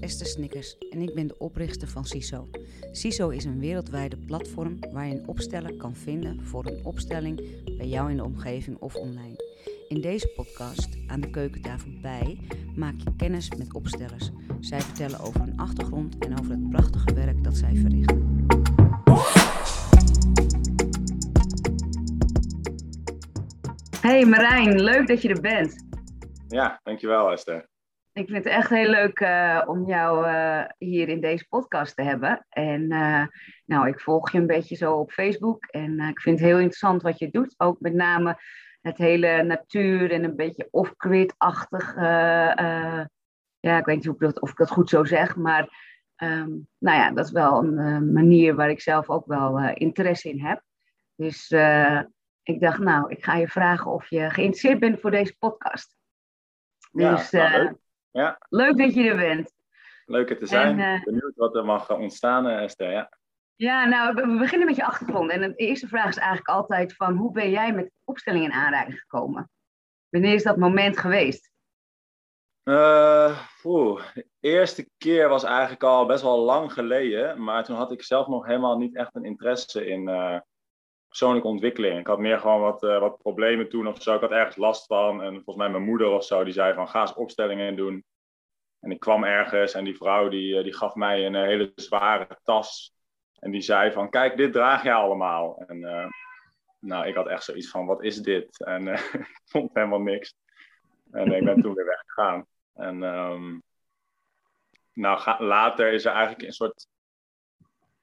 is Esther Snickers en ik ben de oprichter van CISO. CISO is een wereldwijde platform waar je een opsteller kan vinden voor een opstelling bij jou in de omgeving of online. In deze podcast, aan de keukentafel bij, maak je kennis met opstellers. Zij vertellen over hun achtergrond en over het prachtige werk dat zij verrichten. Hey Marijn, leuk dat je er bent. Ja, dankjewel Esther. Ik vind het echt heel leuk uh, om jou uh, hier in deze podcast te hebben. En uh, nou, ik volg je een beetje zo op Facebook. En ik vind het heel interessant wat je doet. Ook met name het hele natuur en een beetje off-grid-achtig. ja, ik weet niet of ik, dat, of ik dat goed zo zeg. Maar um, nou ja, dat is wel een manier waar ik zelf ook wel interesse in heb. Dus ik dacht, nou, ik ga je vragen of je geïnteresseerd bent voor deze podcast. Ja, dus, nou, leuk. Ja. Leuk dat je er bent. Leuk er te zijn. En, uh, Benieuwd wat er mag ontstaan, eh, Esther. Ja. Ja, nou, we beginnen met je achtergrond. En de eerste vraag is eigenlijk altijd van, hoe ben jij met opstellingen in aanraking gekomen? Wanneer is dat moment geweest? Uh, de eerste keer was eigenlijk al best wel lang geleden. Maar toen had ik zelf nog helemaal niet echt een interesse in uh, persoonlijke ontwikkeling. Ik had meer gewoon wat, uh, wat problemen toen of zo. Ik had ergens last van. En volgens mij mijn moeder of zo, die zei van ga eens opstellingen doen. En ik kwam ergens en die vrouw die, eh, die gaf mij een eh, hele zware tas. En die zei van kijk, dit draag je allemaal. En nou, ik had echt zoiets van wat is dit? En ik vond helemaal niks. En ik ben toen weer weggegaan. En um, nou, later is er eigenlijk een soort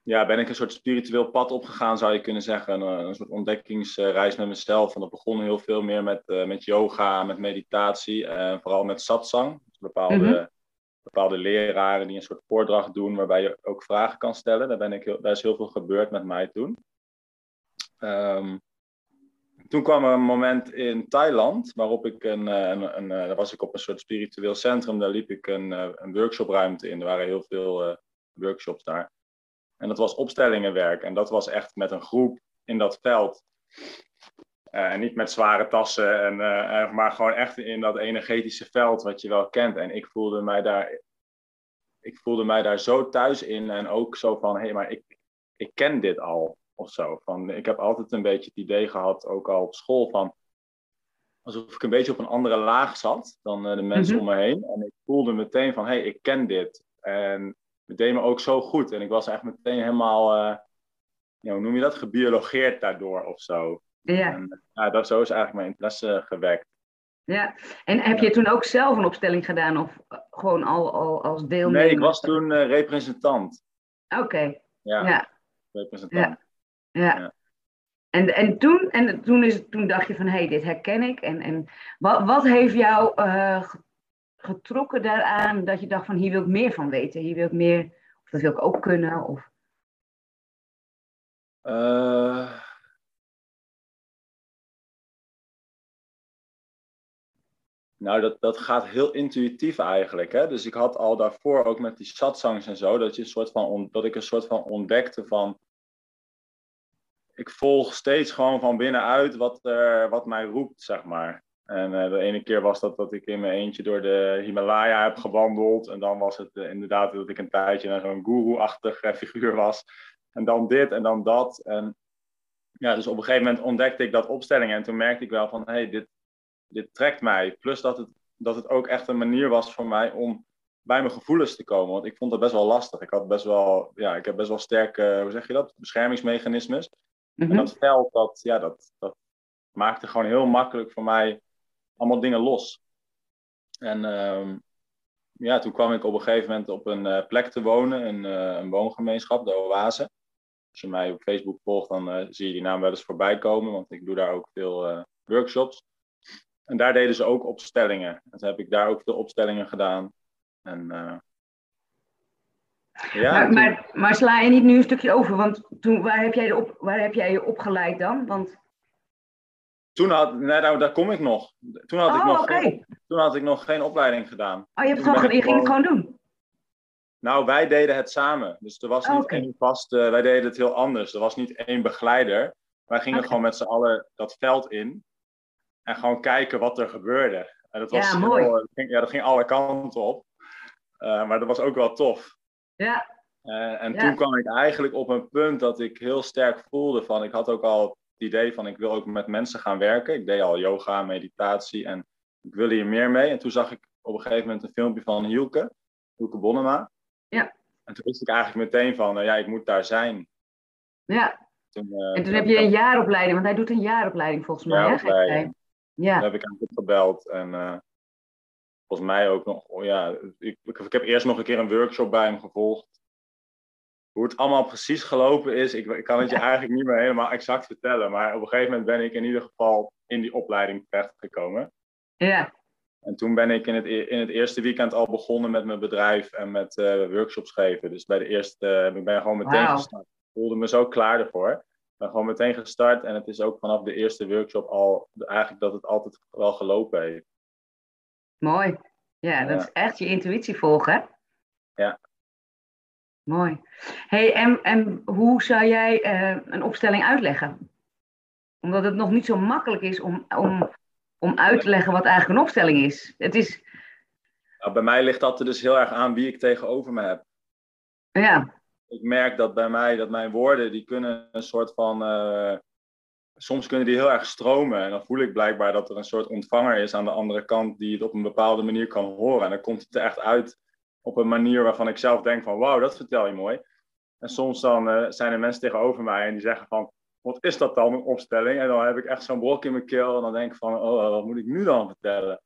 ja, ben ik een soort spiritueel pad opgegaan, zou je kunnen zeggen. Een, een soort ontdekkingsreis met mezelf. En dat begon heel veel meer met, uh, met yoga, met meditatie. En vooral met satsang. Dus bepaalde, mm-hmm. bepaalde leraren die een soort voordracht doen waarbij je ook vragen kan stellen. Daar, ben ik heel, daar is heel veel gebeurd met mij toen. Um, toen kwam er een moment in Thailand waarop ik een, een, een, daar was ik op een soort spiritueel centrum. Daar liep ik een, een workshopruimte in. Er waren heel veel uh, workshops daar. En dat was opstellingenwerk. En dat was echt met een groep in dat veld. Uh, en niet met zware tassen, en, uh, maar gewoon echt in dat energetische veld wat je wel kent. En ik voelde mij daar, ik voelde mij daar zo thuis in. En ook zo van, hé, hey, maar ik, ik ken dit al. Of zo. Van, ik heb altijd een beetje het idee gehad, ook al op school, van alsof ik een beetje op een andere laag zat dan uh, de mensen mm-hmm. om me heen. En ik voelde meteen van, hé, hey, ik ken dit. En het deed me ook zo goed. En ik was echt meteen helemaal, uh, ja, hoe noem je dat, gebiologeerd daardoor of zo. Ja. En, ja, dat, zo is eigenlijk mijn interesse gewekt. Ja, en heb je toen ook zelf een opstelling gedaan of gewoon al, al als deelnemer? Nee, ik was toen uh, representant. Oké. Okay. Ja, ja, representant. Ja. ja. ja. En, en, toen, en toen, is, toen dacht je van, hé, hey, dit herken ik. En, en wat, wat heeft jou uh, getrokken daaraan dat je dacht van hier wil ik meer van weten, hier wil ik meer, of dat wil ik ook kunnen? Of... Uh... Nou, dat, dat gaat heel intuïtief eigenlijk. Hè? Dus ik had al daarvoor ook met die satsangs en zo, dat, je een soort van dat ik een soort van ontdekte van. Ik volg steeds gewoon van binnenuit wat, er, wat mij roept, zeg maar. En uh, de ene keer was dat dat ik in mijn eentje door de Himalaya heb gewandeld. En dan was het uh, inderdaad dat ik een tijdje naar zo'n guru-achtig uh, figuur was. En dan dit en dan dat. En ja, dus op een gegeven moment ontdekte ik dat opstellingen. En toen merkte ik wel van, hé, hey, dit, dit trekt mij. Plus dat het, dat het ook echt een manier was voor mij om bij mijn gevoelens te komen. Want ik vond dat best wel lastig. Ik had best wel, ja, ik heb best wel sterke, hoe zeg je dat, beschermingsmechanismes. En dat veld, dat, ja, dat, dat maakte gewoon heel makkelijk voor mij allemaal dingen los. En uh, ja, toen kwam ik op een gegeven moment op een uh, plek te wonen, een, uh, een, woongemeenschap, de Oase. Als je mij op Facebook volgt, dan uh, zie je die naam wel eens voorbij komen, want ik doe daar ook veel workshops. En daar deden ze ook opstellingen. En toen heb ik daar ook veel opstellingen gedaan. En, ja, maar, maar, maar, sla je niet nu een stukje over? Want toen, waar, heb jij op, waar heb jij je opgeleid dan? Want toen had, nee, nou, daar kom ik nog. Toen had, oh, ik nog okay. geen, toen had ik nog geen opleiding gedaan. Oh, je, hebt gewoon, je ging het gewoon doen? Nou, wij deden het samen. Dus er was niet okay. één vast, uh, wij deden het heel anders. Er was niet één begeleider. Wij gingen okay. gewoon met z'n allen dat veld in. En gewoon kijken wat er gebeurde. En dat was ja, mooi. Heel, dat ging, ja, dat ging alle kanten op. maar dat was ook wel tof. Ja. en toen kwam ik eigenlijk op een punt dat ik heel sterk voelde van, ik had ook al idee van, ik wil ook met mensen gaan werken. Ik deed al yoga, meditatie en ik wil hier meer mee. En toen zag ik op een gegeven moment een filmpje van Hielke, Hielke Bonnema. Ja. En toen wist ik eigenlijk meteen van, ja, ik moet daar zijn. Ja. Toen, en toen heb je een jaaropleiding, want hij doet een jaaropleiding volgens mij. Hè? Ja. Daar heb ik aan gebeld en uh, volgens mij ook nog, oh ja, ik, ik, heb eerst nog een keer een workshop bij hem gevolgd. Hoe het allemaal precies gelopen is, ik, ik kan het je eigenlijk niet meer helemaal exact vertellen. Maar op een gegeven moment ben ik in ieder geval in die opleiding terechtgekomen. Ja. En toen ben ik in het, in het eerste weekend al begonnen met mijn bedrijf en met uh, workshops geven. Dus bij de eerste, uh, ik ben gewoon meteen gestart. Ik voelde me zo klaar ervoor. Ik ben gewoon meteen gestart en het is ook vanaf de eerste workshop al eigenlijk dat het altijd wel gelopen heeft. Mooi. Ja, dat is echt je intuïtie volgen. Ja. Mooi. Hey, en, en hoe zou jij uh, een opstelling uitleggen? Omdat het nog niet zo makkelijk is om, om om uit te leggen wat eigenlijk een opstelling is. Het is... Nou, bij mij ligt dat er dus heel erg aan wie ik tegenover me heb. Ja. Ik merk dat bij mij, dat mijn woorden, die kunnen een soort van... Uh, soms kunnen die heel erg stromen. En dan voel ik blijkbaar dat er een soort ontvanger is aan de andere kant die het op een bepaalde manier kan horen. En dan komt het er echt uit op een manier waarvan ik zelf denk van wauw, dat vertel je mooi. En soms dan uh, zijn er mensen tegenover mij en die zeggen van wat is dat dan, een opstelling? En dan heb ik echt zo'n brok in mijn keel en dan denk ik van, oh, wat moet ik nu dan vertellen?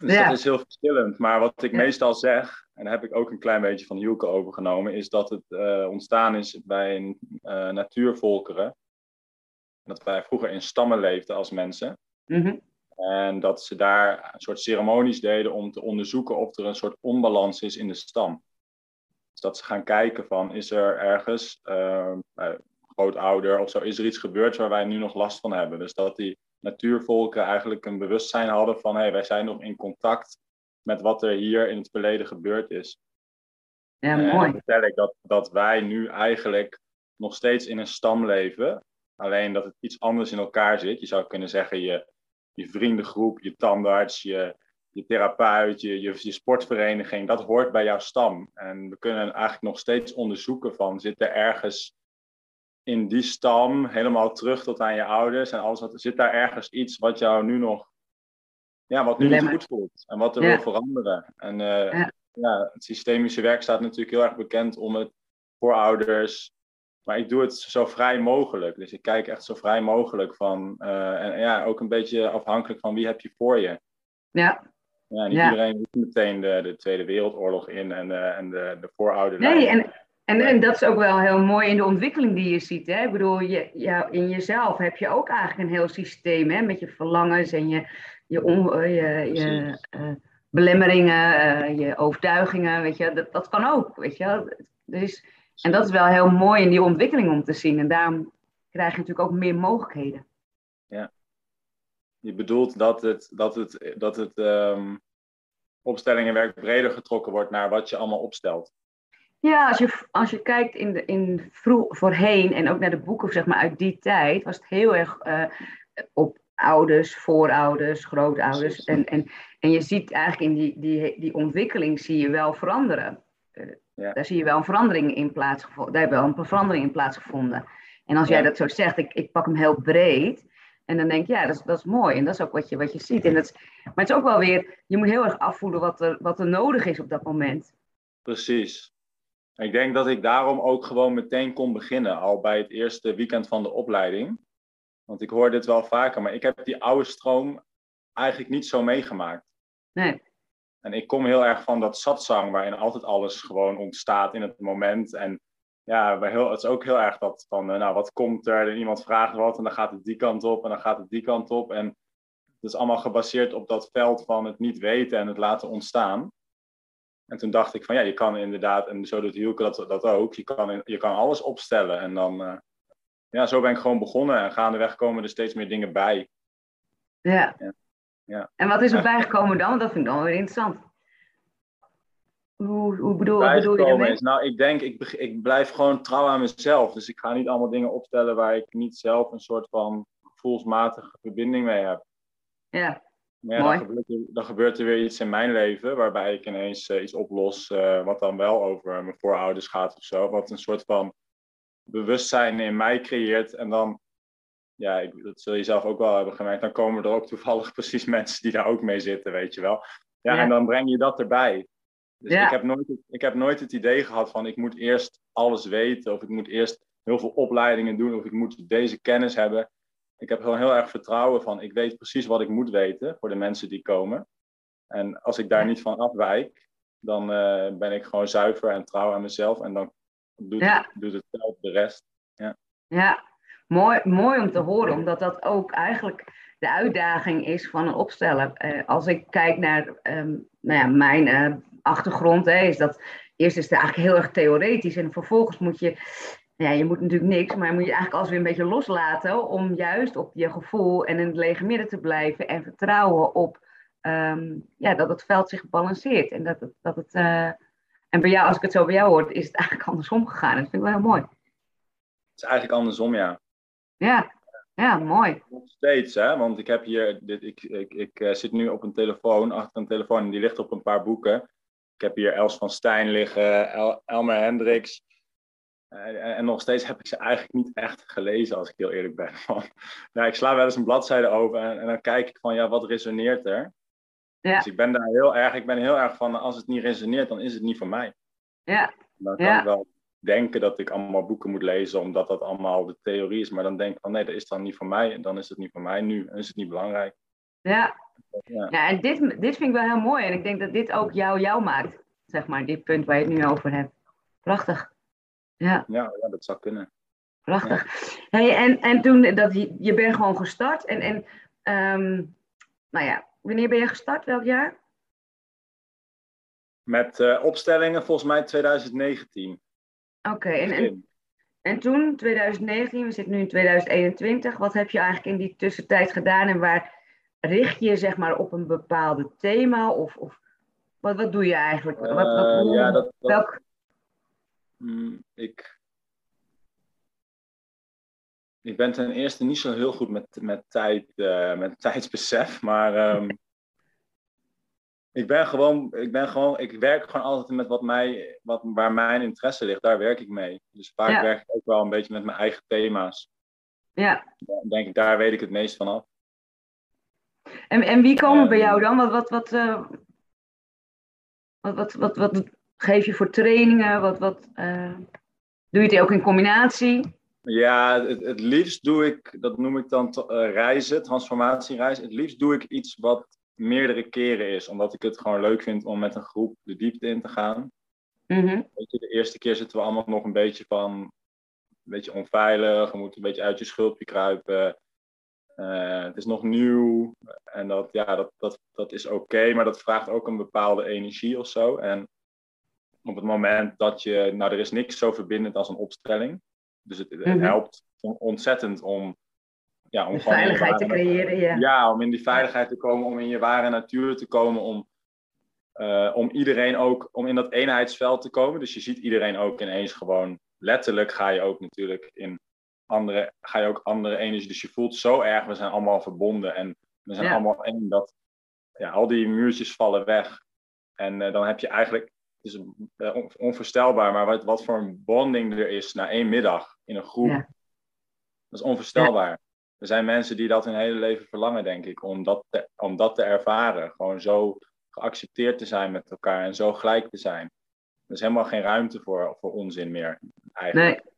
Dus dat is heel verschillend. Maar wat ik meestal zeg, en daar heb ik ook een klein beetje van Hielke overgenomen, is dat het uh, ontstaan is bij uh, natuurvolkeren. Dat wij vroeger in stammen leefden als mensen. Mm En dat ze daar een soort ceremonies deden om te onderzoeken of er een soort onbalans is in de stam. Dus dat ze gaan kijken van, is er ergens, uh, grootouder of zo, is er iets gebeurd waar wij nu nog last van hebben. Dus dat die natuurvolken eigenlijk een bewustzijn hadden van hé, hey, wij zijn nog in contact met wat er hier in het verleden gebeurd is. Ja, mooi. En dan vertel ik dat, dat wij nu eigenlijk nog steeds in een stam leven. Alleen dat het iets anders in elkaar zit. Je zou kunnen zeggen, je, je vriendengroep, je tandarts, je, je therapeut, je, je, je, sportvereniging, dat hoort bij jouw stam. En we kunnen eigenlijk nog steeds onderzoeken van, zit er ergens in die stam, helemaal terug tot aan je ouders en alles wat, zit daar ergens iets wat jou nu nog, ja, wat nu niet goed voelt en wat er wil veranderen. En uh, ja. ja. het systemische werk staat natuurlijk heel erg bekend om het voor ouders, maar ik doe het zo vrij mogelijk. Dus ik kijk echt zo vrij mogelijk van, uh, en ja, ook een beetje afhankelijk van wie heb je voor je. Ja. Ja, niet iedereen moet meteen de, de Tweede Wereldoorlog in en, uh, en de, de voorouders. Nee, en, en, en dat is ook wel heel mooi in de ontwikkeling die je ziet. Hè? Ik bedoel, je, ja, in jezelf heb je ook eigenlijk een heel systeem hè? met je verlangens en je, je, on, eh, je, je uh, belemmeringen, je overtuigingen. Weet je? Dat, dat kan ook. Weet je? Dus, en dat is wel heel mooi in die ontwikkeling om te zien. En daarom krijg je natuurlijk ook meer mogelijkheden. Ja. Je bedoelt dat het, dat het, dat het um, opstellingenwerk breder getrokken wordt naar wat je allemaal opstelt. Ja, als je, als je kijkt in de, in vroeg, voorheen en ook naar de boeken zeg maar, uit die tijd, was het heel erg uh, op ouders, voorouders, grootouders. En, en, en je ziet eigenlijk in die, die, die ontwikkeling zie je wel veranderen. Ja. Daar zie je wel een verandering in plaatsgevonden. Daar heeft wel een verandering in plaatsgevonden. En als jij dat zo zegt, ik, ik pak hem heel breed. En dan denk ik, ja, dat is, dat is mooi. En dat is ook wat je, wat je ziet. En dat is, maar het is ook wel weer, je moet heel erg afvoelen wat er, wat er nodig is op dat moment. Precies. Ik denk dat ik daarom ook gewoon meteen kon beginnen, al bij het eerste weekend van de opleiding. Want ik hoor dit wel vaker, maar ik heb die oude stroom eigenlijk niet zo meegemaakt. Nee. En ik kom heel erg van dat satsang, waarin altijd alles gewoon ontstaat in het moment. En ja, heel, het is ook heel erg dat van, eh, nou, wat komt er? En iemand vraagt wat en dan gaat het die kant op en dan gaat het die kant op. En het is allemaal gebaseerd op dat veld van het niet weten en het laten ontstaan. En toen dacht ik van ja, je kan inderdaad, en zo doet Hielke dat, dat ook, je kan, je kan alles opstellen. En dan, uh, ja, zo ben ik gewoon begonnen en gaandeweg komen er steeds meer dingen bij. Ja. ja. Ja. En wat is er bijgekomen dan? Dat vind ik dan weer interessant. Hoe, hoe bedoel, bedoel je daarmee? Is, nou, ik denk, ik, ik blijf gewoon trouw aan mezelf. Dus ik ga niet allemaal dingen opstellen waar ik niet zelf een soort van gevoelsmatige verbinding mee heb. Ja. Ja, dan, gebeurt er, dan, gebeurt er, weer iets in mijn leven waarbij ik ineens iets oplos wat dan wel over mijn voorouders gaat of zo. Wat een soort van bewustzijn in mij creëert. En dan, ja, ik, dat zul je zelf ook wel hebben gemerkt, dan komen er ook toevallig precies mensen die daar ook mee zitten, weet je wel. Ja, en dan breng je dat erbij. Dus ik, heb nooit, ik heb nooit het idee gehad van ik moet eerst alles weten of ik moet eerst heel veel opleidingen doen of ik moet deze kennis hebben. Ik heb gewoon heel erg vertrouwen van ik weet precies wat ik moet weten voor de mensen die komen. En als ik daar niet van afwijk, dan uh, ben ik gewoon zuiver en trouw aan mezelf en dan doet, doet het zelf de rest. Ja, ja. Mooi, mooi om te horen, omdat dat ook eigenlijk de uitdaging is van een opsteller. Uh, als ik kijk naar um, nou ja, mijn uh, achtergrond, hè, is dat eerst is het eigenlijk heel erg theoretisch en vervolgens moet je, ja, je moet natuurlijk niks, maar je moet je eigenlijk alles weer een beetje loslaten om juist op je gevoel en in het lege midden te blijven en vertrouwen op um, ja, dat het veld zich balanceert en dat het, dat het uh, en bij jou, als ik het zo bij jou hoor, is het eigenlijk andersom gegaan. Dat vind ik wel heel mooi. Het is eigenlijk andersom, ja. Ja, ja, mooi. Nog steeds, hè? Want ik heb hier, dit, ik, ik, ik uh, zit nu op een telefoon, achter een telefoon, en die ligt op een paar boeken. Ik heb hier Els van Stijn liggen, El, Elmer Hendricks. Uh, en nog steeds heb ik ze eigenlijk niet echt gelezen, als ik heel eerlijk ben. nou, ik sla wel eens een bladzijde over en, en, dan kijk ik van, ja, wat resoneert er? Ja. Dus ik ben daar heel erg, ik ben heel erg van, als het niet resoneert, dan is het niet voor mij. Ja. Dan kan ik wel denken dat ik allemaal boeken moet lezen, omdat dat allemaal de theorie is. Maar dan denk ik van, nee, dat is dan niet voor mij. Dan is het niet voor mij nu. Dan is het niet belangrijk. Ja. Ja, ja en dit, dit vind ik wel heel mooi. En ik denk dat dit ook jou jou maakt, zeg maar, dit punt waar je het nu over hebt. Prachtig. Ja, ja, ja dat zou kunnen. Prachtig. Hey, en, en toen, dat, je, je bent gewoon gestart. En, en um, nou ja, Wanneer ben je gestart? Welk jaar? Met uh, opstellingen volgens mij 2019. Oké, en, en, en, toen, 2019, we zitten nu in 2021. Wat heb je eigenlijk in die tussentijd gedaan en waar richt je zeg maar op een bepaalde thema? Of, of wat, wat doe je eigenlijk? Wat, wat, uh, ja, dat, dat, welk... Mm, ik, ik ben ten eerste niet zo heel goed met, met, tijd, uh, met tijdsbesef, maar um, ik ben gewoon, ik ben gewoon, ik werk gewoon altijd met wat mij, wat, waar mijn interesse ligt, daar werk ik mee. Dus vaak werk ik ook wel een beetje met mijn eigen thema's. Ja. Dan denk ik, daar weet ik het meest van af. En, en wie komen bij jou dan? Wat, wat, wat, uh, wat, wat, wat, wat, geef je voor trainingen? Wat, wat, uh, doe je het ook in combinatie? Ja, het, het, liefst doe ik, dat noem ik dan uh, reizen, transformatiereizen. Het liefst doe ik iets wat meerdere keren is, omdat ik het gewoon leuk vind om met een groep de diepte in te gaan. Mhm. Weet je, de eerste keer zitten we allemaal nog een beetje van, een beetje onveilig, we moeten een beetje uit je schulpje kruipen. Uh, het is nog nieuw en dat, ja, dat, dat, dat is oké, maar dat vraagt ook een bepaalde energie of zo. En op het moment dat je, nou er is niks zo verbindend als een opstelling. Dus het, het mhm. helpt ontzettend om, ja, om veiligheid te creëren. Ja. ja, om in die veiligheid te komen, om in je ware natuur te komen, om, uh, om iedereen ook, om in dat eenheidsveld te komen. Dus je ziet iedereen ook ineens gewoon, letterlijk ga je ook natuurlijk in andere, ga je ook andere energie. Dus je voelt zo erg, we zijn allemaal verbonden en we zijn allemaal één. Dat ja, al die muurtjes vallen weg. En uh, dan heb je eigenlijk is uh, onvoorstelbaar, maar wat, wat voor een bonding er is na één middag in een groep. Ja. Dat is onvoorstelbaar. Er zijn mensen die dat hun hele leven verlangen, denk ik, om dat te, om dat te ervaren. Gewoon zo geaccepteerd te zijn met elkaar en zo gelijk te zijn. Er is helemaal geen ruimte voor, voor onzin meer, eigenlijk. Nee.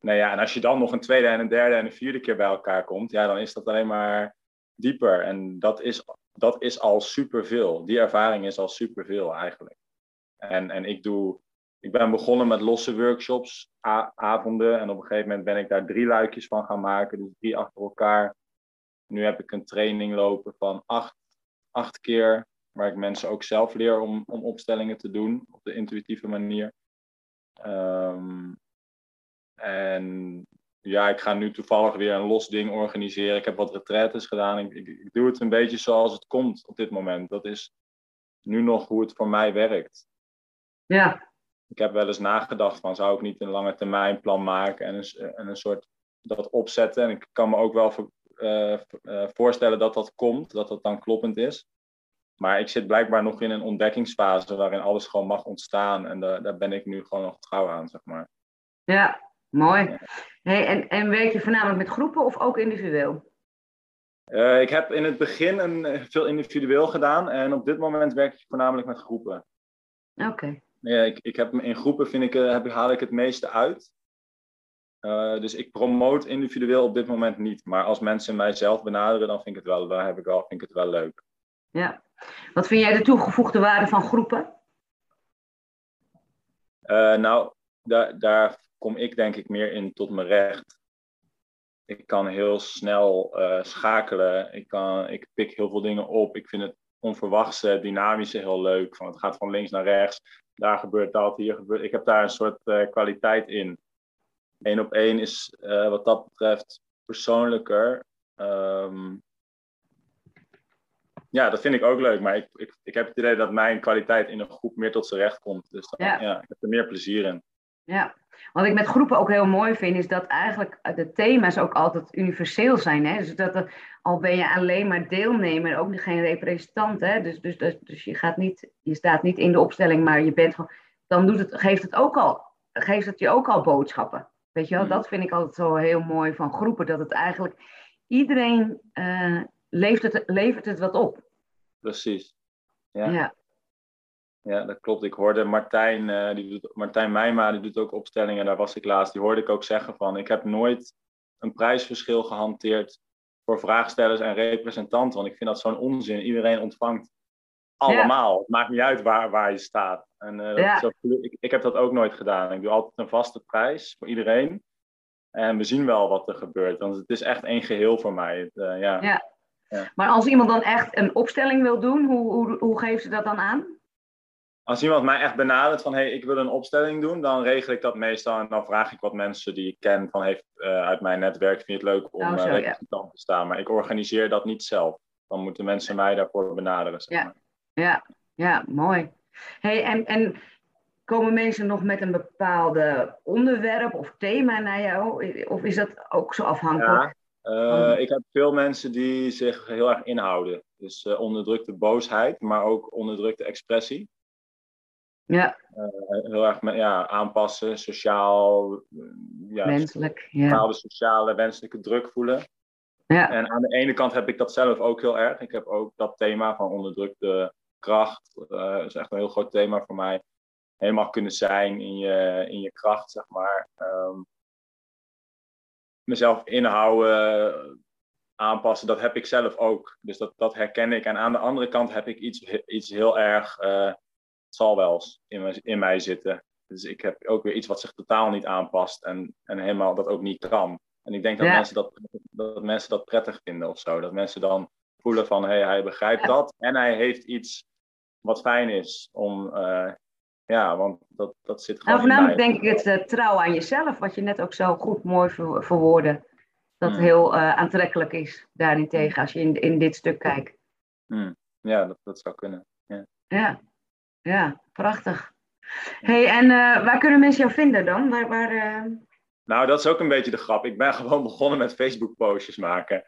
Nou ja, en als je dan nog een tweede en een derde en een vierde keer bij elkaar komt, ja, dan is dat alleen maar dieper. En dat is, dat is al superveel. Die ervaring is al superveel eigenlijk. En, en ik, doe, ik ben begonnen met losse workshops, avonden. En op een gegeven moment ben ik daar drie luikjes van gaan maken. Dus drie achter elkaar. Nu heb ik een training lopen van acht, acht keer. Waar ik mensen ook zelf leer om, om opstellingen te doen op de intuïtieve manier. Um, en ja, ik ga nu toevallig weer een los ding organiseren. Ik heb wat retraites gedaan. Ik, ik, ik, doe het een beetje zoals het komt op dit moment. Dat is nu nog hoe het voor mij werkt. Ja. Ik heb wel eens nagedacht van zou ik niet een lange termijn plan maken en een, en een soort dat opzetten. En ik kan me ook wel uh, voorstellen dat dat komt, dat dat dan kloppend is. Maar ik zit blijkbaar nog in een ontdekkingsfase waarin alles gewoon mag ontstaan. En daar, daar ben ik nu gewoon nog trouw aan, zeg maar. Ja, mooi. Hey, en, en werk je voornamelijk met groepen of ook individueel? Uh, ik heb in het begin een, veel individueel gedaan en op dit moment werk ik voornamelijk met groepen. Oké. Ja, ik, ik heb, in groepen vind ik, heb, haal ik het meeste uit. Uh, dus ik promoot individueel op dit moment niet. Maar als mensen mijzelf benaderen, dan vind ik het wel, dan heb ik wel, vind ik het wel leuk. Ja. Wat vind jij de toegevoegde waarde van groepen? Uh, nou, daar, daar kom ik denk ik meer in tot mijn recht. Ik kan heel snel uh, schakelen. Ik, kan, ik pik heel veel dingen op. Ik vind het onverwachte, dynamische heel leuk. Van het gaat van links naar rechts. Daar gebeurt dat, hier gebeurt. Ik heb daar een soort uh, kwaliteit in. Eén op één is uh, wat dat betreft persoonlijker. Um, ja, dat vind ik ook leuk. Maar ik, ik, ik heb het idee dat mijn kwaliteit in een groep meer tot zijn recht komt. Dus dan, ja. ja. ik heb er meer plezier in. Ja, wat ik met groepen ook heel mooi vind, is dat eigenlijk de thema's ook altijd universeel zijn. Hè? Dus dat er, al ben je alleen maar deelnemer, ook geen representant. Hè? Dus, dus, dus, dus je, gaat niet, je staat niet in de opstelling, maar je bent gewoon. Dan doet het, geeft, het ook al, geeft het je ook al boodschappen. Weet je wel, mm. dat vind ik altijd zo heel mooi van groepen. Dat het eigenlijk iedereen uh, levert, het, levert het wat op. Precies. Ja. ja. Ja, dat klopt. Ik hoorde Martijn, uh, die doet, Martijn Meijma, die doet ook opstellingen. Daar was ik laatst. Die hoorde ik ook zeggen van, ik heb nooit een prijsverschil gehanteerd voor vraagstellers en representanten. Want ik vind dat zo'n onzin. Iedereen ontvangt allemaal. Het maakt niet uit waar, waar je staat. En uh, ja. ik, ik heb dat ook nooit gedaan. Ik doe altijd een vaste prijs voor iedereen. En we zien wel wat er gebeurt. Want het is echt één geheel voor mij. Het, uh, ja. ja. Ja. Maar als iemand dan echt een opstelling wil doen, hoe, hoe, hoe geeft ze dat dan aan? Als iemand mij echt benadert van hey, ik wil een opstelling doen, dan regel ik dat meestal en dan vraag ik wat mensen die ik ken van heeft uh, uit mijn netwerk, vind je het leuk om oh, zo, uh, ja. te staan. Maar ik organiseer dat niet zelf. Dan moeten mensen mij daarvoor benaderen. Zeg maar. ja. ja, ja, mooi. Hey, en, en komen mensen nog met een bepaalde onderwerp of thema naar jou? Of is dat ook zo afhankelijk? Uh, ik heb veel mensen die zich heel erg inhouden. Dus onderdrukte boosheid, maar ook onderdrukte expressie. Ja. Uh, heel erg ja, aanpassen, sociaal. Ja, Wenselijk, ja. Bepaalde sociale wenselijke druk voelen. Ja. En aan de ene kant heb ik dat zelf ook heel erg. Ik heb ook dat thema van onderdrukte kracht. dat is echt een heel groot thema voor mij. Helemaal kunnen zijn in je, in je kracht, zeg maar. Um, mezelf inhouden, aanpassen, dat heb ik zelf ook. Dus dat, dat herken ik. En aan de andere kant heb ik iets, iets heel erg, uh, het zal wel in, in mij zitten. Dus ik heb ook weer iets wat zich totaal niet aanpast en, en helemaal dat ook niet kan. En ik denk dat, mensen, dat, dat mensen dat prettig vinden of zo. Dat mensen dan voelen van, hé, hey, hij begrijpt dat en hij heeft iets wat fijn is om, uh, ja, want dat, dat zit gewoon. Nou, voornamelijk denk ik het uh, trouw aan jezelf, wat je net ook zo goed mooi ver, verwoordde. Dat mm. heel uh, aantrekkelijk is daarentegen, als je in, in dit stuk kijkt. Mm. Ja, dat, dat zou kunnen. Ja, ja, ja prachtig. hey, en uh, waar kunnen mensen jou vinden dan? Waar, waar, Nou, dat is ook een beetje de grap. Ik ben gewoon begonnen met Facebook-postjes maken.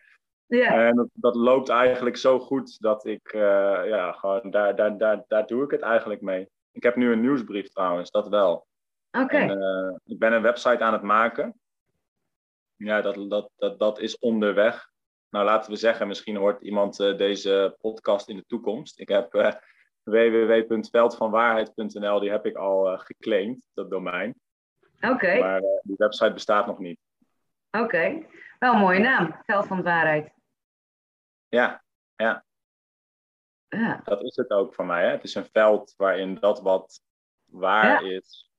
Ja. En dat, dat, loopt eigenlijk zo goed dat ik, ja, gewoon daar, daar, daar, daar doe ik het eigenlijk mee. Ik heb nu een nieuwsbrief trouwens, dat wel. Oké. Ik ben een website aan het maken. Ja, dat, dat, dat, dat is onderweg. Nou, laten we zeggen, misschien hoort iemand deze podcast in de toekomst. Ik heb www.veldvanwaarheid.nl, die heb ik al geclaimd, dat domein. Oké. Maar die website bestaat nog niet. Oké. Wel een mooie naam, Veld van Waarheid. Ja, ja. Ja. Dat is het ook voor mij. Hè? Het is een veld waarin dat wat waar is,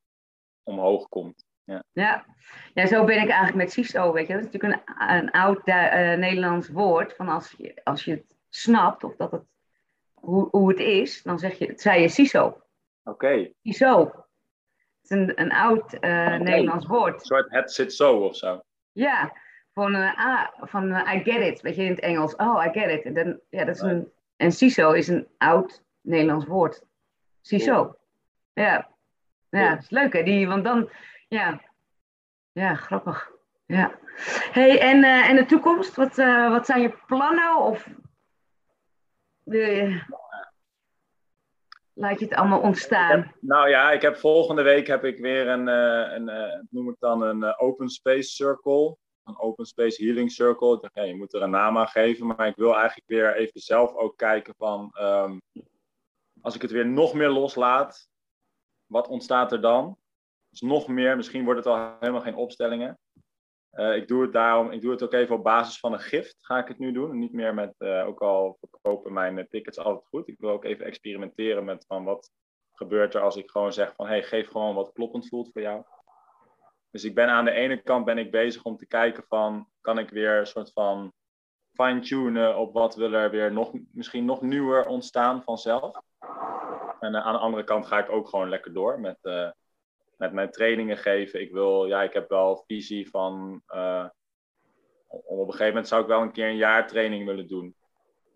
omhoog komt. Ja. Ja. ja, zo ben ik eigenlijk met CISO. Weet je. Dat is natuurlijk een, een oud uh, Nederlands woord. Van als, je, als je het snapt, of dat het, hoe, hoe het is, dan zeg je, het zei je CISO. Oké. Okay. CISO. Het is een, een oud uh, okay. Nederlands woord. Een soort het zit zo of zo. Ja, van, uh, ah, van I get it, weet je, in het Engels. Oh, I get it. En dan, ja, dat is een en CISO is een oud Nederlands woord. CISO. Ja. Ja, is leuk hè. Die, want dan, ja. Ja, grappig. Ja. Hey, en, en de toekomst? Wat, wat zijn je plannen? Of je... Laat je het allemaal ontstaan? nou ja, ik heb volgende week heb ik weer een, uh, een noem ik dan een open space circle. Een open space healing circle. Ik je moet er een naam aan geven, maar ik wil eigenlijk weer even zelf ook kijken van, um, als ik het weer nog meer loslaat, wat ontstaat er dan? Dus nog meer, misschien wordt het al helemaal geen opstellingen. Uh, ik doe het daarom, ik doe het ook even op basis van een gift, ga ik het nu doen. Niet meer met, uh, ook al verkopen mijn uh, tickets altijd goed. Ik wil ook even experimenteren met van wat gebeurt er als ik gewoon zeg van, hey, geef gewoon wat kloppend voelt voor jou. Dus ik ben aan de ene kant ben ik bezig om te kijken van, kan ik weer een soort van fine-tunen op wat wil er weer nog, misschien nog nieuwer ontstaan vanzelf. En aan de andere kant ga ik ook gewoon lekker door met met mijn trainingen geven. Ik wil, ja, ik heb wel visie van. Uh, op een gegeven moment zou ik wel een keer een jaar training willen doen.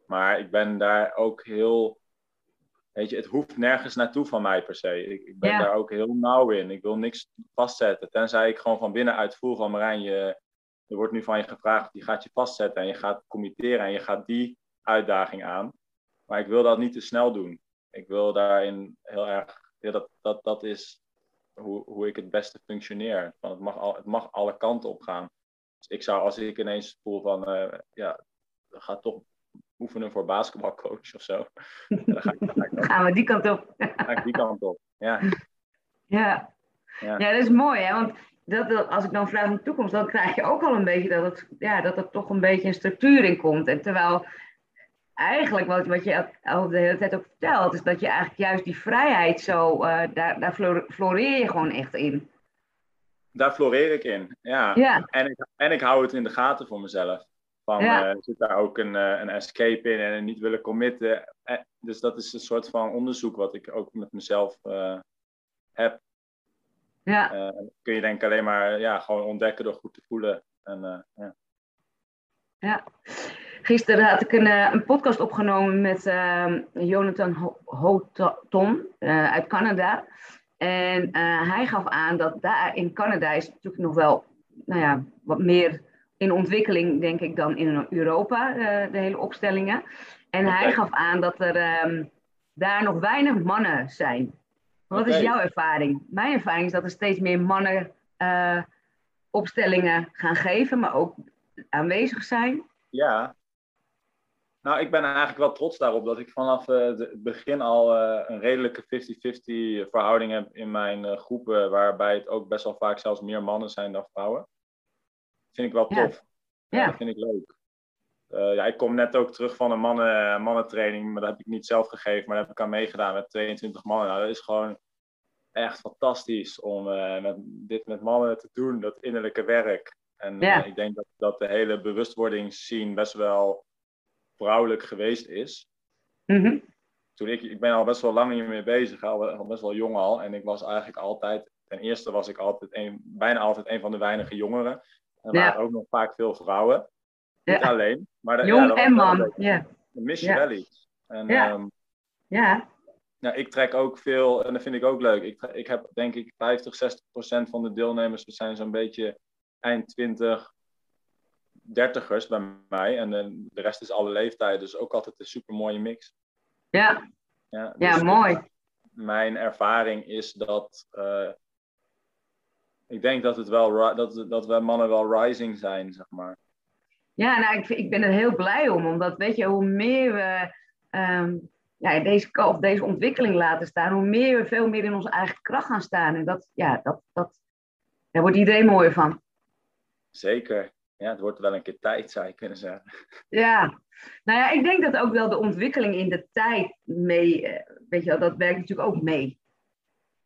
Maar ik ben daar ook heel. Weet je, het hoeft nergens naartoe van mij per se. Ik, ik ben daar ook heel nauw in. Ik wil niks vastzetten. Tenzij ik gewoon van binnenuit voel van Marijn, je, er wordt nu van je gevraagd, die gaat je vastzetten en je gaat committeren en je gaat die uitdaging aan. Maar ik wil dat niet te snel doen. Ik wil daarin heel erg, ja, dat, dat, dat is hoe, hoe ik het beste functioneer. Want het, mag al, het mag alle kanten op gaan. Dus ik zou, als ik ineens voel van, uh, ja, ga toch oefenen voor basketbalcoach of zo. Dan ga ik, dan Gaan we die kant op. ga ik die kant op, ja. Ja, ja. ja dat is mooi, hè? Want dat, als ik dan vraag naar de toekomst, dan krijg je ook al een beetje dat, het, ja, dat er toch een beetje een structuur in komt. En terwijl eigenlijk wat, wat je al de hele tijd ook vertelt, is dat je eigenlijk juist die vrijheid zo, uh, daar, daar floreer je gewoon echt in. Daar floreer ik in, ja. ja. En, ik, en ik hou het in de gaten voor mezelf. Van, ja. uh, zit daar ook een, uh, een escape in en niet willen committen. dus dat is een soort van onderzoek wat ik ook met mezelf heb. Ja. kun je denk ik alleen maar ja, gewoon ontdekken door goed te voelen. En, ja. ja. Gisteren had ik een, eh, een podcast opgenomen met uh, Jonathan Houghton uh, uit Canada. En uh, hij gaf aan dat daar in Canada is natuurlijk nog wel nou ja, wat meer in ontwikkeling, denk ik, dan in Europa, de hele opstellingen. En hij gaf aan dat er um, daar nog weinig mannen zijn. Wat okay. is jouw ervaring? Mijn ervaring is dat er steeds meer mannen opstellingen gaan geven, maar ook aanwezig zijn. Ja, nou, ik ben eigenlijk wel trots daarop dat ik vanaf uh, het begin al uh, een redelijke 50-50 verhouding heb in mijn uh, groepen, waarbij het ook best wel vaak zelfs meer mannen zijn dan vrouwen. Vind ik wel tof. Ja. ja. Dat vind ik leuk. ja, ik kom net ook terug van een mannen, mannentraining, maar dat heb ik niet zelf gegeven, maar daar heb ik aan meegedaan met 22 mannen. Nou, dat is gewoon echt fantastisch om met, dit met mannen te doen, dat innerlijke werk. En ik denk dat, dat de hele bewustwordingsscene best wel vrouwelijk geweest is. Mm Toen ik, ik ben al best wel lang hiermee bezig, al, best wel jong al. En ik was eigenlijk altijd, ten eerste was ik altijd een, bijna altijd een van de weinige jongeren. En er waren ook nog vaak veel vrouwen. Niet alleen. Maar de, Jong en man, ja. Dan mis je wel iets. En, ja. Um, ja. Nou, ik trek ook veel, en dat vind ik ook leuk. Ik, ik heb denk ik 50, 60 procent van de deelnemers, we zijn zo'n beetje eind 20, dertigers bij mij. En de rest is alle leeftijden. Dus ook altijd een super mooie mix. Ja, ja, ja dus mooi. Mijn ervaring is dat. Uh, ik denk dat, het wel, dat, dat we mannen wel rising zijn, zeg maar. Ja, nou, ik, ik ben er heel blij om. Omdat, weet je, hoe meer we um, ja, deze, of deze ontwikkeling laten staan, hoe meer we veel meer in onze eigen kracht gaan staan. En dat, ja, dat, dat, daar wordt iedereen mooier van. Zeker ja, het wordt wel een keer tijd, zou je kunnen zeggen. Ja, nou ja, ik denk dat ook wel de ontwikkeling in de tijd mee, eh, weet je wel, dat werkt natuurlijk ook mee.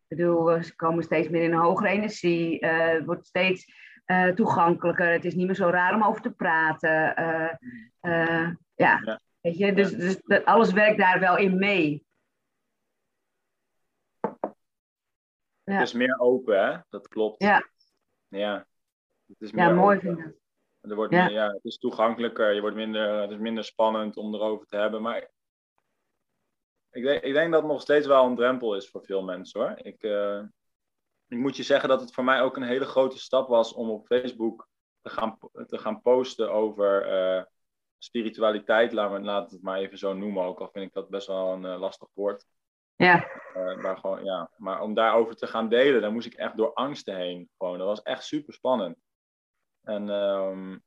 Ik bedoel, ze komen steeds meer in een hogere energie, uh, het wordt steeds uh, toegankelijker, het is niet meer zo raar om over te praten. Uh, ja. ja. weet je, dus, dus alles werkt daar wel in mee. Ja. Het is meer open, hè? Dat klopt. Ja. Ja, het is meer ja mooi vind ik er wordt ja. Meer, ja, het is toegankelijker, je wordt minder, het is minder spannend om erover te hebben. Maar ik denk, ik denk dat het nog steeds wel een drempel is voor veel mensen hoor. Ik, uh, ik moet je zeggen dat het voor mij ook een hele grote stap was om op Facebook te gaan, te gaan posten over uh, spiritualiteit, laat, laat het maar even zo noemen, ook al vind ik dat best wel een lastig woord. Ja. maar, gewoon, ja. maar om daarover te gaan delen, dan moest ik echt door angsten heen. Gewoon. Dat was echt super spannend. En um,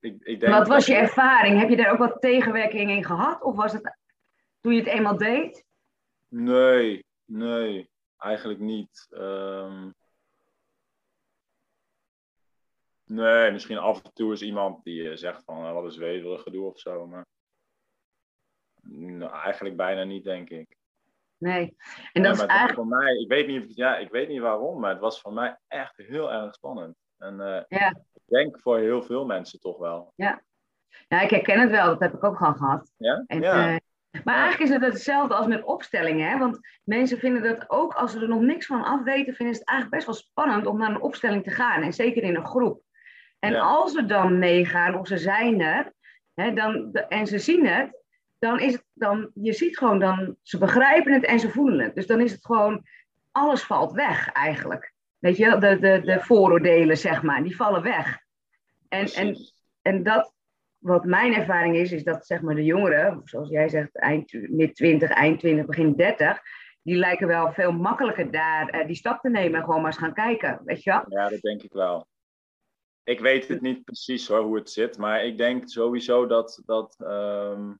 ik, ik denk Wat was je ervaring? Heb je daar ook wat tegenwerking in gehad? Of was het toen je het eenmaal deed? Nee, nee, eigenlijk niet. Um, nee, misschien af en toe is iemand die eh, zegt van uh, wat is weverig gedoe of zo. Maar nou, eigenlijk bijna niet, denk ik. Nee. En dat is eigenlijk... voor mij, ik weet, niet, ja, ik weet niet waarom, maar het was voor mij echt heel erg spannend. En uh, ja. ik denk voor heel veel mensen toch wel. Ja. ja, ik herken het wel. Dat heb ik ook gewoon gehad. Ja? En, ja. Uh, maar eigenlijk is het hetzelfde als met opstellingen. Hè? Want mensen vinden dat ook als ze er nog niks van af weten, vinden ze het eigenlijk best wel spannend om naar een opstelling te gaan. En zeker in een groep. En Ja. als ze dan meegaan of ze zijn er, hè, dan, en ze zien het, dan is het dan, je ziet gewoon dan, ze begrijpen het en ze voelen het. Dus dan is het gewoon, alles valt weg eigenlijk. Weet je, de, de, de vooroordelen, zeg maar, die vallen weg. En, en, en dat, wat mijn ervaring is, is dat zeg maar de jongeren, zoals jij zegt, eind, mid 20, eind 20, begin 30, die lijken wel veel makkelijker daar eh, die stap te nemen en gewoon maar eens gaan kijken. Weet je wel? Ja, dat denk ik wel. Ik weet het niet precies hoor, hoe het zit, maar ik denk sowieso dat, dat, ehm,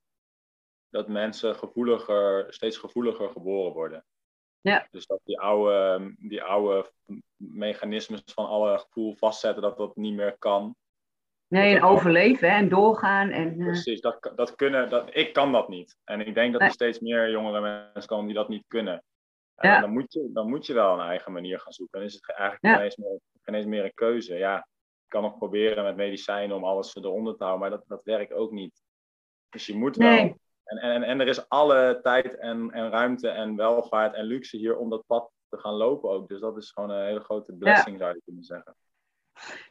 dat mensen gevoeliger, steeds gevoeliger geboren worden. Ja. Dus dat die oude, die oude mechanismes van alle gevoel vastzetten, dat dat niet meer kan. Nee, en overleven hè, en doorgaan. En, eh, Precies, dat, dat kunnen, dat, ik kan dat niet. En ik denk dat er Nee. steeds meer jongere mensen komen die dat niet kunnen. En Ja. dan, moet je, dan moet je wel een eigen manier gaan zoeken. Dan is het eigenlijk Ja. geen, eens meer, een keuze. Ja, ik kan nog proberen met medicijnen om alles eronder te houden, maar dat, dat werkt ook niet. Dus je moet wel. Nee. En, en, en er is alle tijd en, en ruimte en welvaart en luxe hier om dat pad te gaan lopen ook. Dus dat is gewoon een hele grote blessing, zou je kunnen zeggen.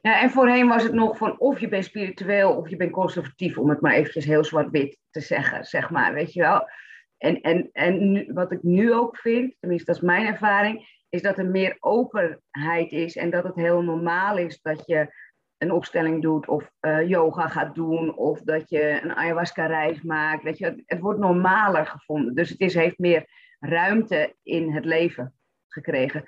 Ja, en voorheen was het nog van of je bent spiritueel of je bent conservatief, om het maar eventjes heel zwart-wit te zeggen, zeg maar, weet je wel. En, en, en nu- wat ik nu ook vind, tenminste dat is mijn ervaring, is dat er meer openheid is en dat het heel normaal is dat je een opstelling doet of eh, yoga gaat doen of dat je een ayahuasca-reis maakt. Weet je, het, het wordt normaler gevonden. Dus het is, heeft meer ruimte in het leven gekregen.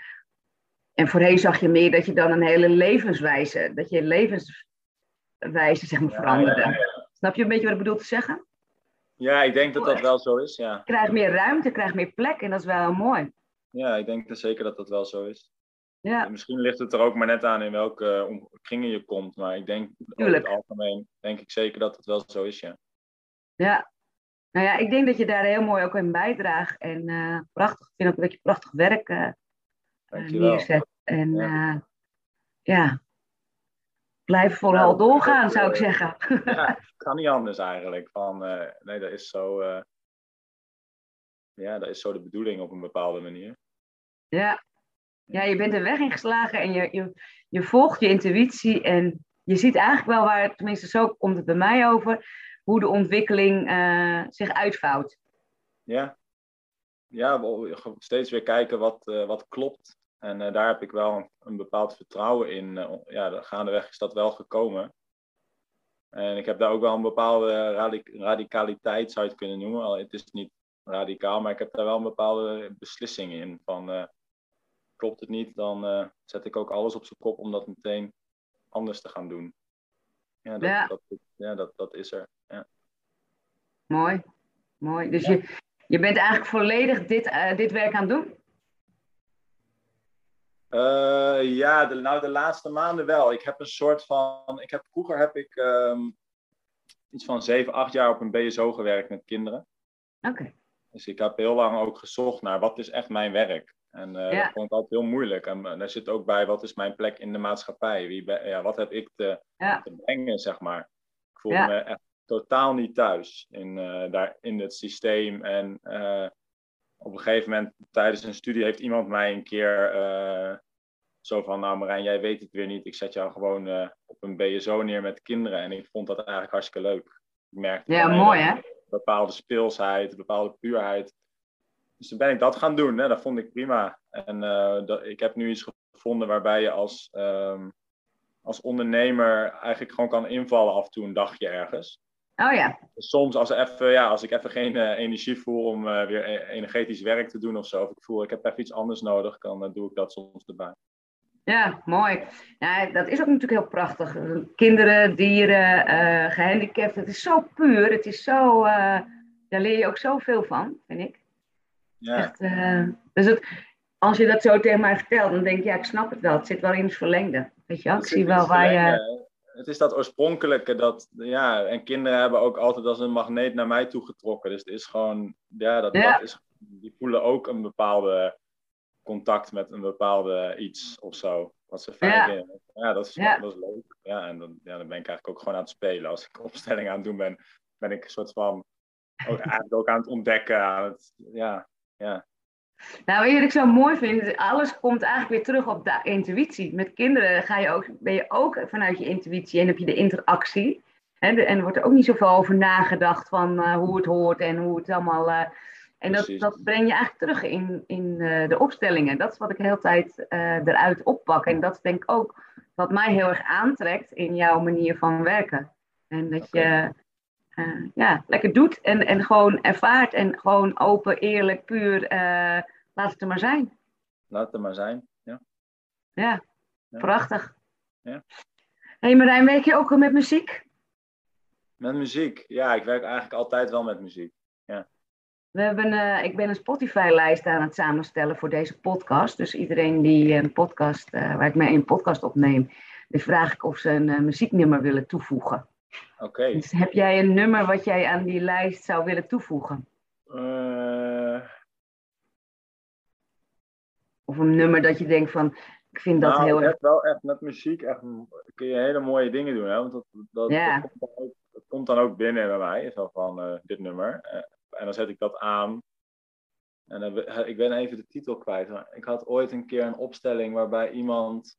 En voorheen zag je meer dat je dan een hele levenswijze, dat je levenswijze zeg maar veranderde. ja, ja. Snap je een beetje wat ik bedoel te zeggen? Ja, ik denk dat dat wel zo is, ja. Je krijgt meer ruimte, krijgt meer plek en dat is wel heel mooi. Ja, ik denk zeker dat dat wel zo is. Ja, Misschien ligt het er ook maar net aan in welke eh, kringen je komt. Maar ik denk over het algemeen denk ik zeker dat het wel zo is, ja. ja. Nou ja, ik denk dat je daar heel mooi ook in bijdraagt. En eh, prachtig, ik vind ook dat je prachtig werk eh, neerzet. En Ja. ja. blijf vooral Ja, doorgaan, zou ik zeggen. ja, kan niet anders eigenlijk. Van, nee, dat is zo. ja, dat is zo de bedoeling op een bepaalde manier. Ja. Ja, je bent er weg ingeslagen en je, je, je volgt je intuïtie en je ziet eigenlijk wel waar, tenminste zo komt het bij mij over, hoe de ontwikkeling eh, zich uitvouwt. Ja, ja steeds weer kijken wat, eh, wat klopt. En eh, daar heb ik wel een, bepaald vertrouwen in. Ja, gaandeweg is dat wel gekomen. En ik heb daar ook wel een bepaalde radi- radicaliteit, zou je het kunnen noemen. Al, het is niet radicaal, maar ik heb daar wel een bepaalde beslissing in. Van, klopt het niet, dan eh, zet ik ook alles op zijn kop om dat meteen anders te gaan doen. Ja, dat, Ja. Dat, ja, dat, dat is er. Ja. Mooi, mooi. Dus je, je bent eigenlijk volledig dit, eh, dit werk aan het doen? Eh, ja, de, nou de laatste maanden wel. Ik heb een soort van. Ik heb, vroeger heb ik ehm, iets van 7, 8 jaar op een BSO gewerkt met kinderen. Oké, Dus ik heb heel lang ook gezocht naar wat is echt mijn werk. En Ja. dat vond ik altijd heel moeilijk. En eh, daar zit ook bij wat is mijn plek in de maatschappij. Wie ben, ja, wat heb ik te, ja, te brengen, zeg maar. Ik voelde Ja. me echt totaal niet thuis in, eh, daar, in het systeem. En op een gegeven moment tijdens een studie heeft iemand mij een keer zo van, nou Marijn, jij weet het weer niet. Ik zet jou gewoon op een BSO neer met kinderen. En ik vond dat eigenlijk hartstikke leuk. Ik merkte ja mooi hè? een bepaalde speelsheid, een bepaalde puurheid. Dus toen ben ik dat gaan doen. Hè. Dat vond ik prima. En eh, dat, ik heb nu iets gevonden waarbij je als, ehm, als ondernemer eigenlijk gewoon kan invallen af en toe een dagje ergens. Oh ja. Soms als, even, ja, als ik even geen uh, energie voel om uh, weer e-, energetisch werk te doen of zo, of ik voel ik heb even iets anders nodig, dan uh, doe ik dat soms erbij. Ja, mooi. Ja, dat is ook natuurlijk heel prachtig. Kinderen, dieren, gehandicapt, het is zo puur, het is zo, daar leer je ook zoveel van, vind ik. Ja. Echt, dus het, als je dat zo tegen mij vertelt, dan denk ik, ja, ik snap het wel. Het zit wel in het verlengde. Weet je wel? Ik zie wel waar je het is dat oorspronkelijke dat, ja, en kinderen hebben ook altijd als een magneet naar mij toe getrokken. Dus het is gewoon, ja, dat, dat is, die voelen ook een bepaalde contact met een bepaalde iets of zo. Wat ze fijn ja. vinden. Ja, dat is, ja. dat is leuk. Ja, en dan, ja, dan ben ik eigenlijk ook gewoon aan het spelen. Als ik opstelling aan het doen ben, ben ik een soort van, ook, eigenlijk ook aan het ontdekken. Aan het, ja, ja. Nou, wat ik zo mooi vind, alles komt eigenlijk weer terug op de intuïtie. Met kinderen ga je ook, ben je ook vanuit je intuïtie en heb je de interactie. Hè, en er wordt er ook niet zoveel over nagedacht van uh, hoe het hoort en hoe het allemaal. Uh, en dat, dat breng je eigenlijk terug in, in uh, de opstellingen. Dat is wat ik de hele tijd eruit oppak. En dat is denk ik ook wat mij heel erg aantrekt in jouw manier van werken. En dat je ja, lekker doet en, en gewoon ervaart en gewoon open, eerlijk, puur Laat het er maar zijn. Laat het er maar zijn, ja. Ja, prachtig. Ja. hey Marijn, werk je ook met muziek? Met muziek? Ja, ik werk eigenlijk altijd wel met muziek. Ja. We hebben, uh, ik ben een Spotify-lijst aan het samenstellen voor deze podcast. Dus iedereen die een podcast, waar ik mee een podcast opneem, die vraag ik of ze een muzieknummer willen toevoegen. Oké. Dus heb jij een nummer wat jij aan die lijst zou willen toevoegen? Of een nummer dat je denkt van, ik vind dat nou, heel erg... wel echt met muziek echt, kun je hele mooie dingen doen. Hè? Want dat, dat, ja. dat, komt, dan ook, dat komt dan ook binnen bij mij. Zo van uh, dit nummer. Uh, en dan zet ik dat aan. En dan, ik ben even de titel kwijt. Maar ik had ooit een keer een opstelling waarbij iemand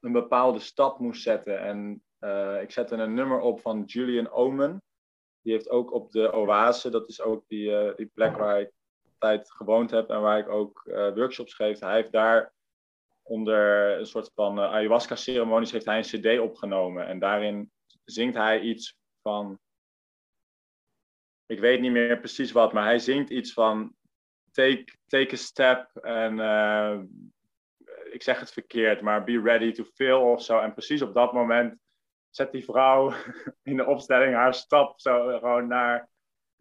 een bepaalde stap moest zetten. En uh, ik zette een nummer op van Julian Omen. Die heeft ook op de Oase, dat is ook die, die plek waar ik tijd gewoond heb en waar ik ook uh, workshops geef. Hij heeft daar onder een soort van ayahuasca-ceremonies heeft hij een cd opgenomen. En daarin zingt hij iets van... Ik weet niet meer precies wat, maar hij zingt iets van... Take, take a step en... Ik zeg het verkeerd, maar be ready to feel of zo. En precies op dat moment zet die vrouw in de opstelling haar stap zo gewoon naar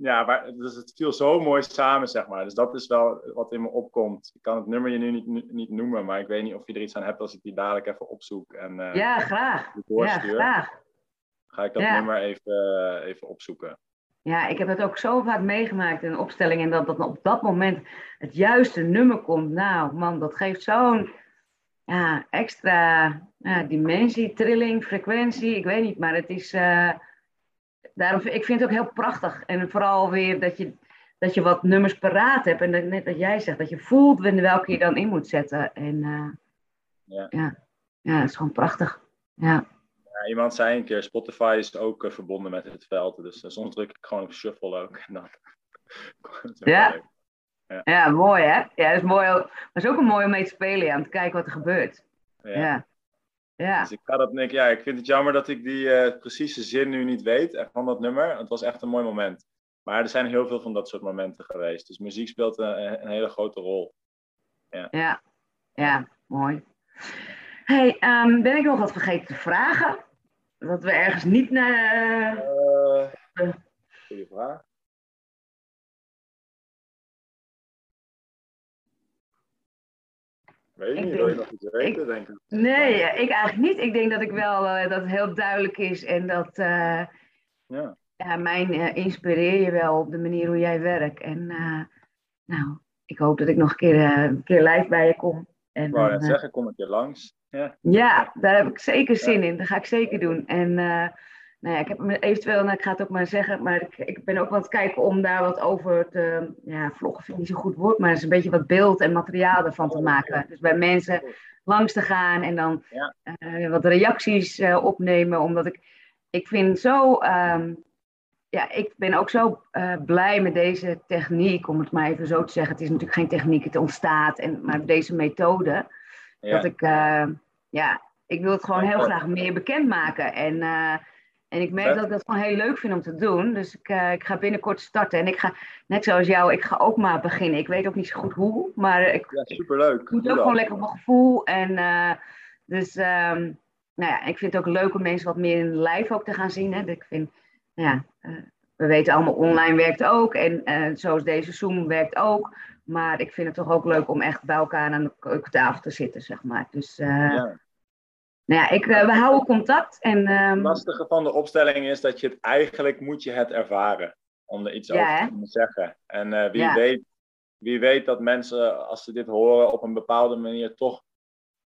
ja, maar, dus het viel zo mooi samen, zeg maar. Dus dat is wel wat in me opkomt. Ik kan het nummer je nu niet, niet noemen, maar ik weet niet of je er iets aan hebt als ik die dadelijk even opzoek. En, uh, ja, graag. Ja, graag. Ga ik dat nummer even, even opzoeken. Ja, ik heb het ook zo vaak meegemaakt in een opstelling. En dat, dat op dat moment het juiste nummer komt. Nou, man, dat geeft zo'n ja, extra ja, dimensie, trilling, frequentie. Ik weet niet, maar het is... Uh, daarom, ik vind het ook heel prachtig. En vooral weer dat je, dat je wat nummers paraat hebt. En dat, net dat jij zegt, dat je voelt welke je dan in moet zetten. En uh, ja. ja. Ja, het is gewoon prachtig. Ja. ja. iemand zei een keer, Spotify is ook uh, verbonden met het veld. Dus soms druk ik gewoon op shuffle ook. En dan, ja. Ja. Ja. mooi hè? Ja, dat is mooi. Maar is ook een mooi om mee te spelen, ja, om te kijken wat er gebeurt. ja. Ja. Dus ik, ga dat, Nick, ja, ik vind het jammer dat ik die uh, precieze zin nu niet weet van dat nummer. Het was echt een mooi moment. Maar er zijn heel veel van dat soort momenten geweest. Dus muziek speelt een, een hele grote rol. Ja, ja, ja mooi. Hey, um, ben ik nog wat vergeten te vragen? Dat we ergens niet naar. Uh, goeie vraag. Weet je niet, wil je nog iets weten, ik, denk ik? Nee, ik eigenlijk niet. Ik denk dat ik wel, uh, dat het heel duidelijk is en dat uh, ja. ja, mijn uh, inspireer je wel op de manier hoe jij werkt. En nou, ik hoop dat ik nog een keer, een keer live bij je kom. En, ik wou net zeggen, kom een keer langs. Ja. ja, daar heb ik zeker zin in. Dat ga ik zeker doen. En nou ja, ik heb eventueel, nou, ik ga het ook maar zeggen, maar ik, ik ben ook aan het kijken om daar wat over te, ja, vloggen vind ik niet zo goed woord, maar is een beetje wat beeld en materiaal ervan te maken. Dus bij mensen langs te gaan en dan uh, wat reacties uh, opnemen, omdat ik, ik vind zo, um, ja, ik ben ook zo uh, blij met deze techniek, om het maar even zo te zeggen. Het is natuurlijk geen techniek, het ontstaat, en, maar deze methode, ja. dat ik, ja, Ik wil het gewoon heel graag meer bekendmaken. En, en ik merk dat ik dat gewoon heel leuk vind om te doen. Dus ik, uh, ik ga binnenkort starten. En ik ga, net zoals jou, ik ga ook maar beginnen. Ik weet ook niet zo goed hoe, maar ik, ja, superleuk. ik moet ook gewoon lekker op mijn gevoel. En uh, dus, um, nou ja, ik vind het ook leuk om mensen wat meer in live ook te gaan zien. Hè. Ik vind, ja, we weten allemaal, online werkt ook. En zoals deze Zoom werkt ook. Maar ik vind het toch ook leuk om echt bij elkaar aan de keukentafel te zitten, zeg maar. Dus ja. Nou ja, ik, uh, we houden contact. En, um... Het lastige van de opstelling is dat je het eigenlijk moet je het ervaren. Om er iets ja, over te kunnen zeggen. En uh, wie, ja. weet, wie weet dat mensen, als ze dit horen, op een bepaalde manier toch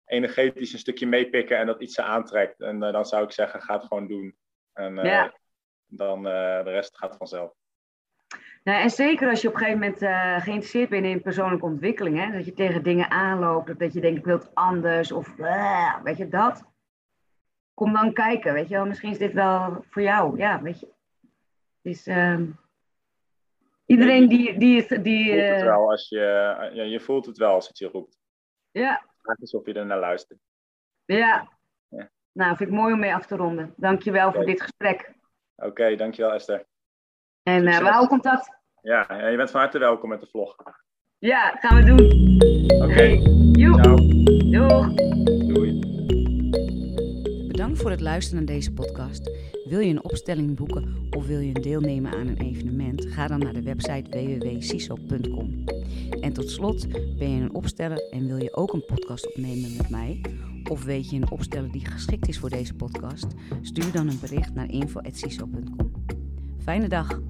energetisch een stukje meepikken en dat iets ze aantrekt. En dan zou ik zeggen, ga het gewoon doen. En dan de rest gaat vanzelf. Nou, en zeker als je op een gegeven moment uh, geïnteresseerd bent in persoonlijke ontwikkeling, hè, dat je tegen dingen aanloopt, dat je denkt ik wil het anders of uh, weet je dat. Kom dan kijken, weet je wel, misschien is dit wel voor jou. Ja, weet je. Dus um, iedereen die. die, die je voelt het wel als je, ja, je voelt het wel als het je roept. Ja. Het is alsof je er naar luistert. Ja. ja. Nou, vind ik mooi om mee af te ronden. Dankjewel okay. voor dit gesprek. Oké, okay, dankjewel Esther. En uh, we houden contact. Ja, je bent van harte welkom met de vlog. Ja, gaan we doen. Oké. Okay. Hey. Doeg. Voor het luisteren naar deze podcast. Wil je een opstelling boeken of wil je deelnemen aan een evenement? Ga dan naar de website www.ciso.com. En tot slot, ben je een opsteller en wil je ook een podcast opnemen met mij? Of weet je een opsteller die geschikt is voor deze podcast? Stuur dan een bericht naar info.ciso.com. Fijne dag!